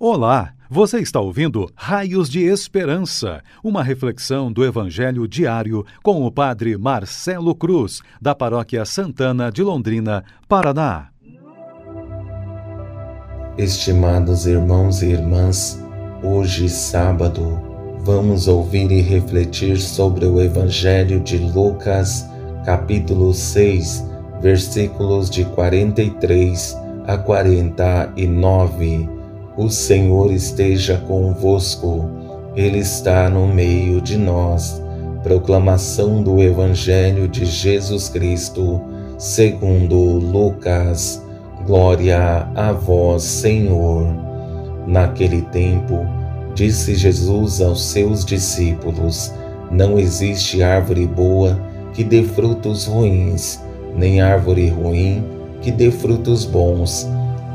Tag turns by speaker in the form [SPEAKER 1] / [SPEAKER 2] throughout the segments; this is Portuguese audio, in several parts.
[SPEAKER 1] Olá, você está ouvindo Raios de Esperança, uma reflexão do Evangelho diário com o Padre Marcelo Cruz, da Paróquia Santana de Londrina, Paraná.
[SPEAKER 2] Estimados irmãos e irmãs, hoje, sábado, vamos ouvir e refletir sobre o Evangelho de Lucas, capítulo 6, versículos de 43 a 49 o Senhor esteja convosco, Ele está no meio de nós. Proclamação do Evangelho de Jesus Cristo, segundo Lucas. Glória a vós, Senhor. Naquele tempo, disse Jesus aos seus discípulos: Não existe árvore boa que dê frutos ruins, nem árvore ruim que dê frutos bons.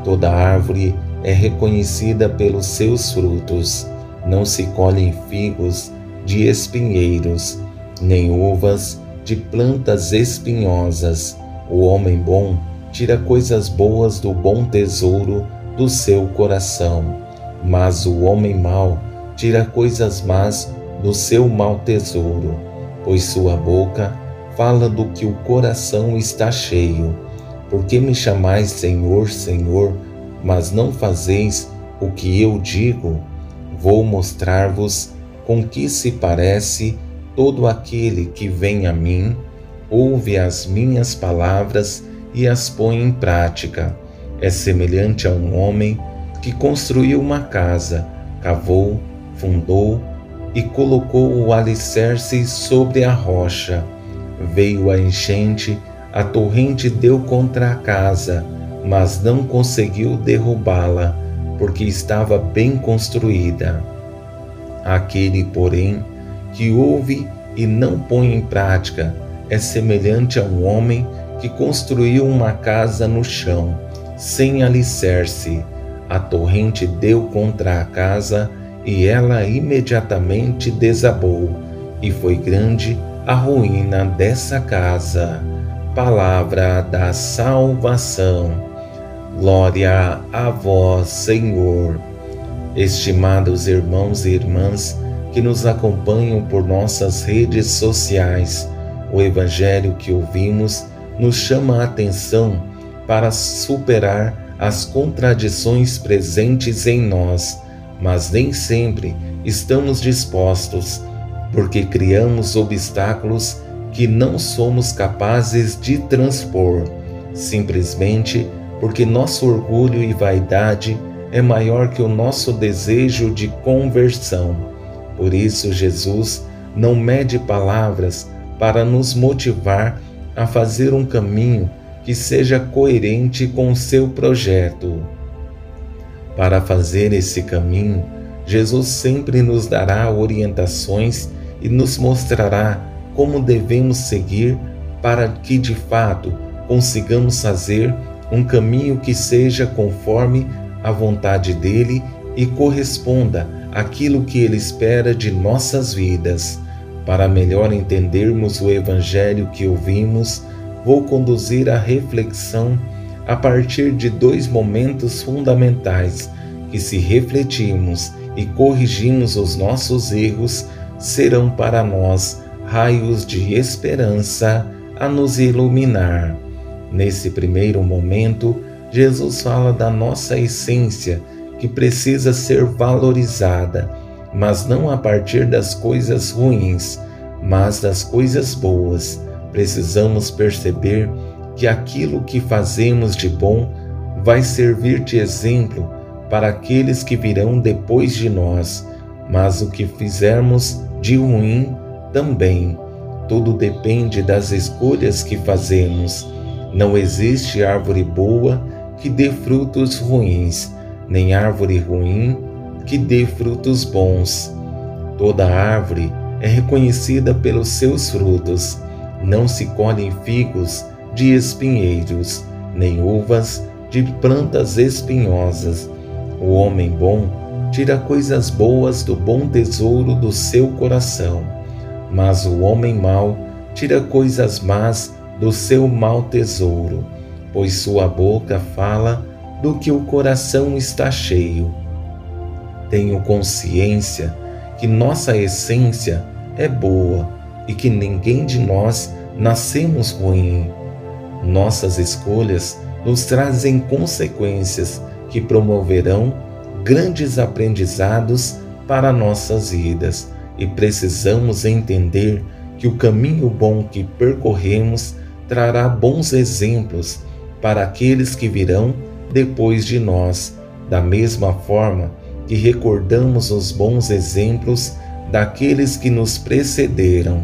[SPEAKER 2] Toda árvore é reconhecida pelos seus frutos. Não se colhem figos de espinheiros, nem uvas de plantas espinhosas. O homem bom tira coisas boas do bom tesouro do seu coração, mas o homem mau tira coisas más do seu mau tesouro, pois sua boca fala do que o coração está cheio. Por que me chamais Senhor, Senhor? Mas não fazeis o que eu digo, vou mostrar-vos com que se parece todo aquele que vem a mim, ouve as minhas palavras e as põe em prática. É semelhante a um homem que construiu uma casa, cavou, fundou e colocou o alicerce sobre a rocha. Veio a enchente, a torrente deu contra a casa mas não conseguiu derrubá-la, porque estava bem construída. Aquele, porém, que ouve e não põe em prática é semelhante a um homem que construiu uma casa no chão, sem alicerce. A torrente deu contra a casa e ela imediatamente desabou, e foi grande a ruína dessa casa. Palavra da salvação. Glória a vós, Senhor. Estimados irmãos e irmãs que nos acompanham por nossas redes sociais, o Evangelho que ouvimos nos chama a atenção para superar as contradições presentes em nós, mas nem sempre estamos dispostos, porque criamos obstáculos que não somos capazes de transpor, simplesmente porque nosso orgulho e vaidade é maior que o nosso desejo de conversão. Por isso, Jesus não mede palavras para nos motivar a fazer um caminho que seja coerente com o seu projeto. Para fazer esse caminho, Jesus sempre nos dará orientações e nos mostrará como devemos seguir para que de fato consigamos fazer um caminho que seja conforme a vontade dele e corresponda àquilo que ele espera de nossas vidas. Para melhor entendermos o evangelho que ouvimos, vou conduzir a reflexão a partir de dois momentos fundamentais que, se refletirmos e corrigirmos os nossos erros, serão para nós raios de esperança a nos iluminar. Nesse primeiro momento, Jesus fala da nossa essência que precisa ser valorizada, mas não a partir das coisas ruins, mas das coisas boas. Precisamos perceber que aquilo que fazemos de bom vai servir de exemplo para aqueles que virão depois de nós, mas o que fizermos de ruim também. Tudo depende das escolhas que fazemos. Não existe árvore boa que dê frutos ruins, nem árvore ruim que dê frutos bons. Toda árvore é reconhecida pelos seus frutos. Não se colhem figos de espinheiros, nem uvas de plantas espinhosas. O homem bom tira coisas boas do bom tesouro do seu coração, mas o homem mau tira coisas más do seu mau tesouro, pois sua boca fala do que o coração está cheio. Tenho consciência que nossa essência é boa e que ninguém de nós nascemos ruim. Nossas escolhas nos trazem consequências que promoverão grandes aprendizados para nossas vidas e precisamos entender que o caminho bom que percorremos trará bons exemplos para aqueles que virão depois de nós, da mesma forma que recordamos os bons exemplos daqueles que nos precederam.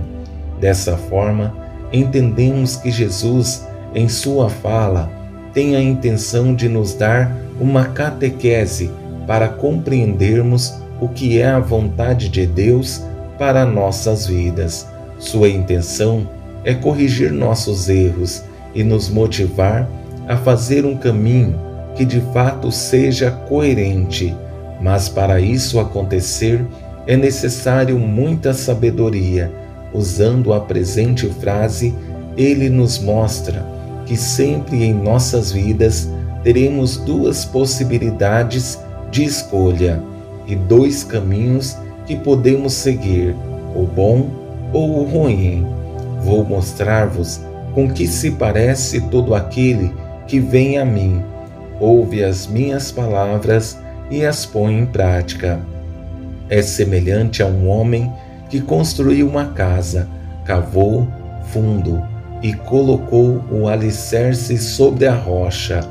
[SPEAKER 2] Dessa forma, entendemos que Jesus, em sua fala, tem a intenção de nos dar uma catequese para compreendermos o que é a vontade de Deus para nossas vidas. Sua intenção é corrigir nossos erros e nos motivar a fazer um caminho que de fato seja coerente. Mas para isso acontecer, é necessário muita sabedoria. Usando a presente frase, ele nos mostra que sempre em nossas vidas teremos duas possibilidades de escolha e dois caminhos que podemos seguir, o bom ou o ruim. Vou mostrar-vos com que se parece todo aquele que vem a mim, ouve as minhas palavras e as põe em prática. É semelhante a um homem que construiu uma casa, cavou fundo e colocou o alicerce sobre a rocha.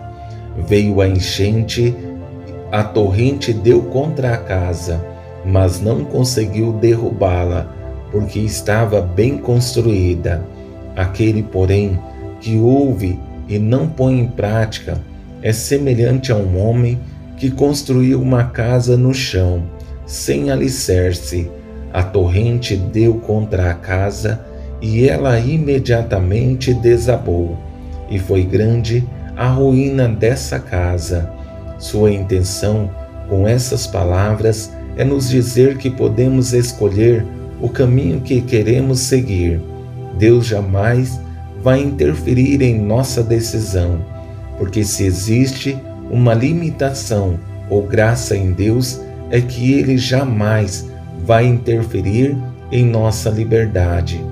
[SPEAKER 2] Veio a enchente, a torrente deu contra a casa mas não conseguiu derrubá-la, porque estava bem construída. Aquele, porém, que ouve e não põe em prática é semelhante a um homem que construiu uma casa no chão, sem alicerce. A torrente deu contra a casa e ela imediatamente desabou, e foi grande a ruína dessa casa. Sua intenção com essas palavras é nos dizer que podemos escolher o caminho que queremos seguir. Deus jamais vai interferir em nossa decisão, porque se existe uma limitação ou graça em Deus, é que Ele jamais vai interferir em nossa liberdade.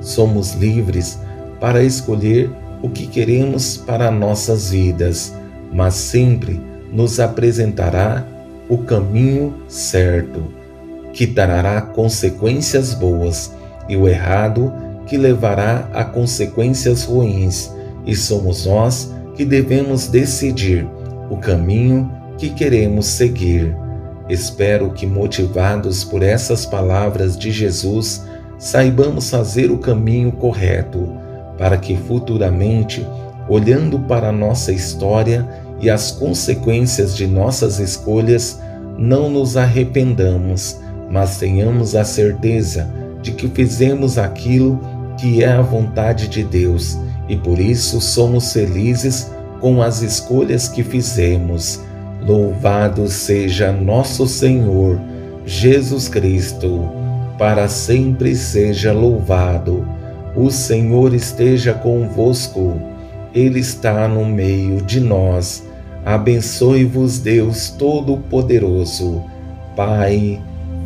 [SPEAKER 2] Somos livres para escolher o que queremos para nossas vidas, mas sempre nos apresentará o caminho certo, que trará consequências boas, e o errado, que levará a consequências ruins, e somos nós que devemos decidir o caminho que queremos seguir. Espero que, motivados por essas palavras de Jesus, saibamos fazer o caminho correto, para que futuramente, olhando para nossa história e as consequências de nossas escolhas, não nos arrependamos, mas tenhamos a certeza de que fizemos aquilo que é a vontade de Deus e por isso somos felizes com as escolhas que fizemos. Louvado seja nosso Senhor Jesus Cristo, para sempre seja louvado. O Senhor esteja convosco, Ele está no meio de nós Abençoe-vos Deus Todo-Poderoso, Pai,